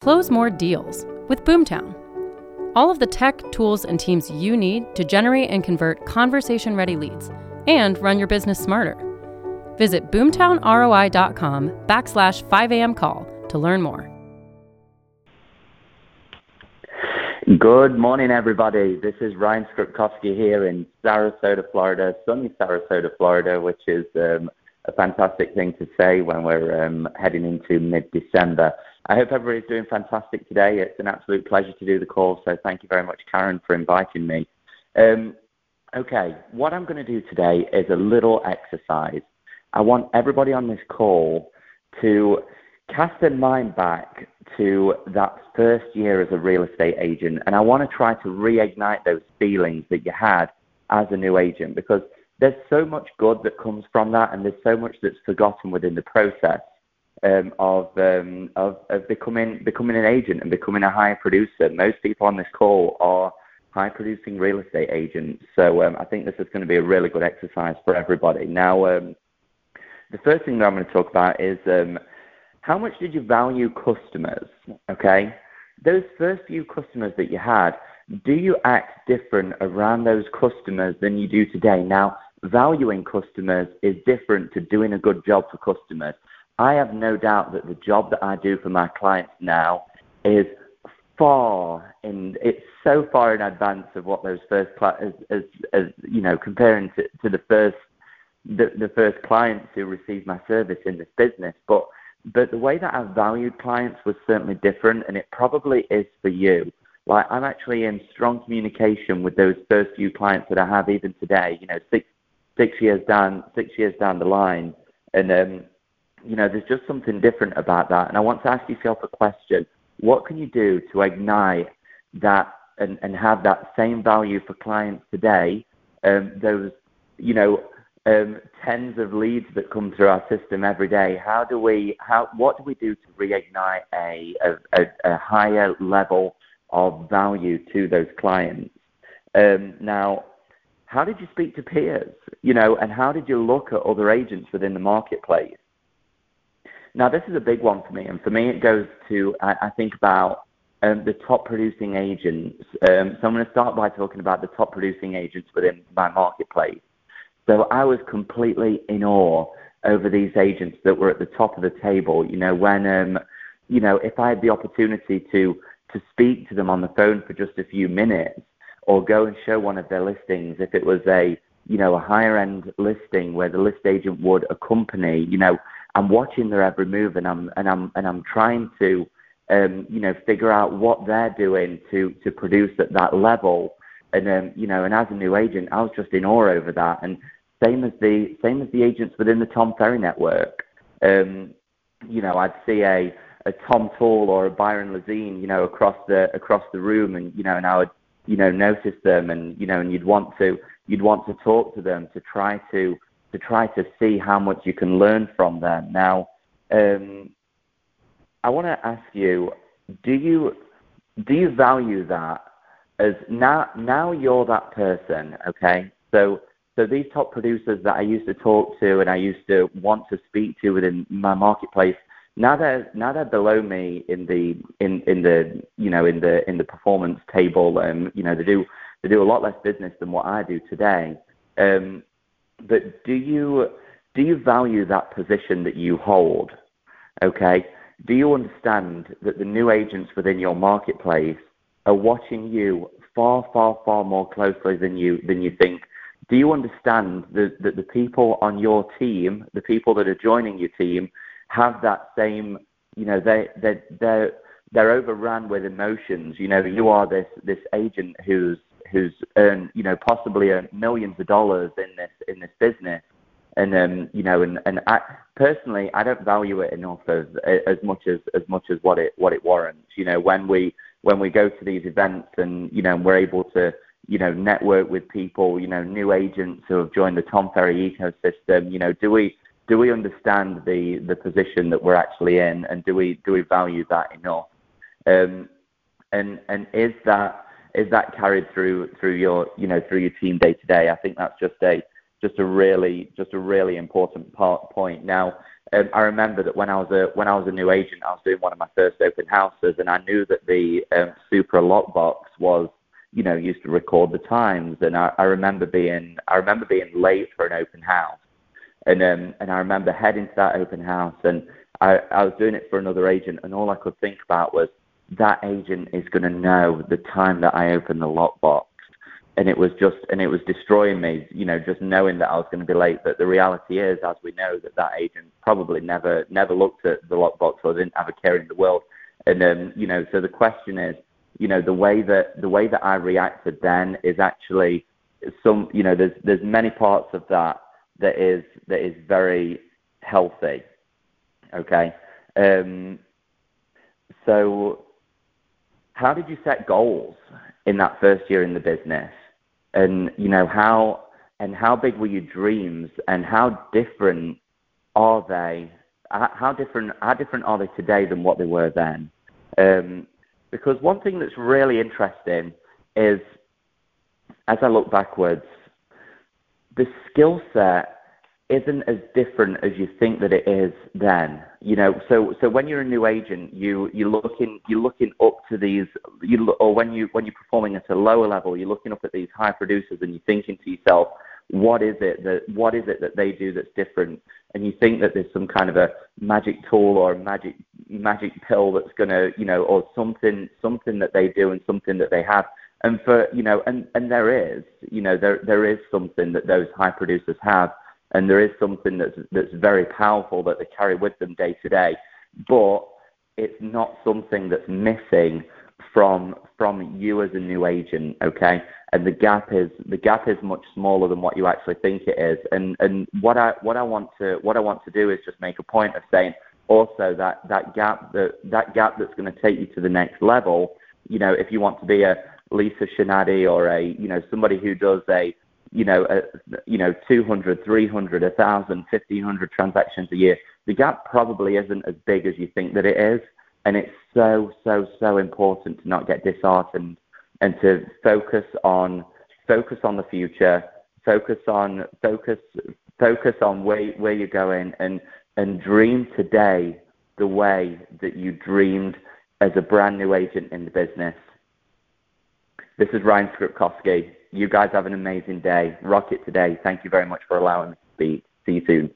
Close more deals with Boomtown. All of the tech, tools, and teams you need to generate and convert conversation ready leads and run your business smarter. Visit boomtownroi.com backslash 5am call to learn more. Good morning, everybody. This is Ryan Skripkowski here in Sarasota, Florida, sunny Sarasota, Florida, which is um, a fantastic thing to say when we're um, heading into mid-December. I hope everybody's doing fantastic today. It's an absolute pleasure to do the call, so thank you very much, Karen, for inviting me. Um, okay, what I'm going to do today is a little exercise. I want everybody on this call to cast their mind back to that first year as a real estate agent, and I want to try to reignite those feelings that you had as a new agent because – there's so much good that comes from that, and there's so much that's forgotten within the process um, of, um, of of becoming becoming an agent and becoming a high producer. Most people on this call are high producing real estate agents, so um, I think this is going to be a really good exercise for everybody. Now, um, the first thing that I'm going to talk about is um, how much did you value customers? Okay, those first few customers that you had, do you act different around those customers than you do today? Now, valuing customers is different to doing a good job for customers. I have no doubt that the job that I do for my clients now is far in it's so far in advance of what those first as, as, as you know comparing to, to the first the, the first clients who received my service in this business. But but the way that I valued clients was certainly different and it probably is for you. Like I'm actually in strong communication with those first few clients that I have even today you know six six years down six years down the line, and um, you know there's just something different about that. And I want to ask yourself a question: What can you do to ignite that and, and have that same value for clients today? Um, those you know um, tens of leads that come through our system every day. How do we how what do we do to reignite a a, a higher level of value to those clients? Um, now, how did you speak to peers? You know, and how did you look at other agents within the marketplace? Now, this is a big one for me, and for me, it goes to I, I think about um, the top producing agents. Um, so I'm going to start by talking about the top producing agents within my marketplace. So I was completely in awe over these agents that were at the top of the table. You know, when um, you know, if I had the opportunity to to speak to them on the phone for just a few minutes, or go and show one of their listings if it was a you know a higher end listing where the list agent would accompany you know i'm watching their every move and i'm and i'm and i'm trying to um you know figure out what they're doing to to produce at that level. And um you know and as a new agent i was just in awe over that. And same as the same as the agents within the tom ferry network. Um you know i'd see a a Tom Toole or a Byron Lazine, you know, across the across the room, and you know, and I would you know notice them and you know and you'd want to you'd want to talk to them to try to to try to see how much you can learn from them now um, i want to ask you do you do you value that as now now you're that person okay so so these top producers that i used to talk to and i used to want to speak to within my marketplace now they're now they're below me in the in in the you know in the in the performance table. Um, you know they do they do a lot less business than what I do today. Um, but do you do you value that position that you hold? Okay. Do you understand that the new agents within your marketplace are watching you far, far, far more closely than you than you think? Do you understand that, that the people on your team, the people that are joining your team, have that same, you know, they they they're they're overrun with emotions. You know, you are this this agent who's who's earned, you know, possibly earned millions of dollars in this in this business, and um, you know, and and I personally, I don't value it enough as as much as as much as what it what it warrants. You know, when we when we go to these events and you know we're able to you know network with people, you know, new agents who have joined the Tom Ferry ecosystem. You know, do we do we understand the the position that we're actually in, and do we do we value that enough? Um, and and is that is that carried through through your you know through your team day to day? I think that's just a just a really just a really important part point. Now, um, I remember that when I was a when I was a new agent, I was doing one of my first open houses, and I knew that the um, lockbox was, you know, used to record the times, and I, I remember being I remember being late for an open house, and um, and I remember heading to that open house, and I, I was doing it for another agent, and all I could think about was that agent is going to know the time that I open the lockbox and it was just and it was destroying me you know just knowing that I was going to be late. But the reality is as we know that that agent probably never never looked at the lockbox or didn't have a care in the world. And um you know so the question is you know the way that the way that I reacted then is actually some you know there's there's many parts of that that is that is very healthy okay? Um so how did you set goals in that first year in the business? And you know how and how big were your dreams and how different are they? How different how different are they today than what they were then? Um, because one thing that's really interesting is, as I look backwards, the skill set isn't as different as you think that it is then. You know, so so when you're a new agent, you you're looking you're looking up to these, you or when you when you're performing at a lower level, you're looking up at these high producers and you're thinking to yourself, what is it that what is it that they do that's different? And you think that there's some kind of a magic tool or a magic magic pill that's gonna you know or something something that they do and something that they have. And for you know, and and there is you know there there is something that those high producers have and there is something that's that's very powerful that they carry with them day to day, but it's not something that's missing from from you as a new agent, okay? And the gap is the gap is much smaller than what you actually think it is. And and what I what I want to what I want to do is just make a point of saying also that that gap that that gap that's going to take you to the next level. You know, if you want to be a Lisa Shinadi or a you know somebody who does a you know, uh, you know, 200, 300, 1,000, 1,500 transactions a year, the gap probably isn't as big as you think that it is. And it's so, so, so important to not get disheartened and to focus on focus on the future, focus on focus focus on where where you're going and and dream today the way that you dreamed as a brand new agent in the business. This is Ryan Skripkowski. You guys have an amazing day. Rock it today. Thank you very much for allowing me to speak. See you soon.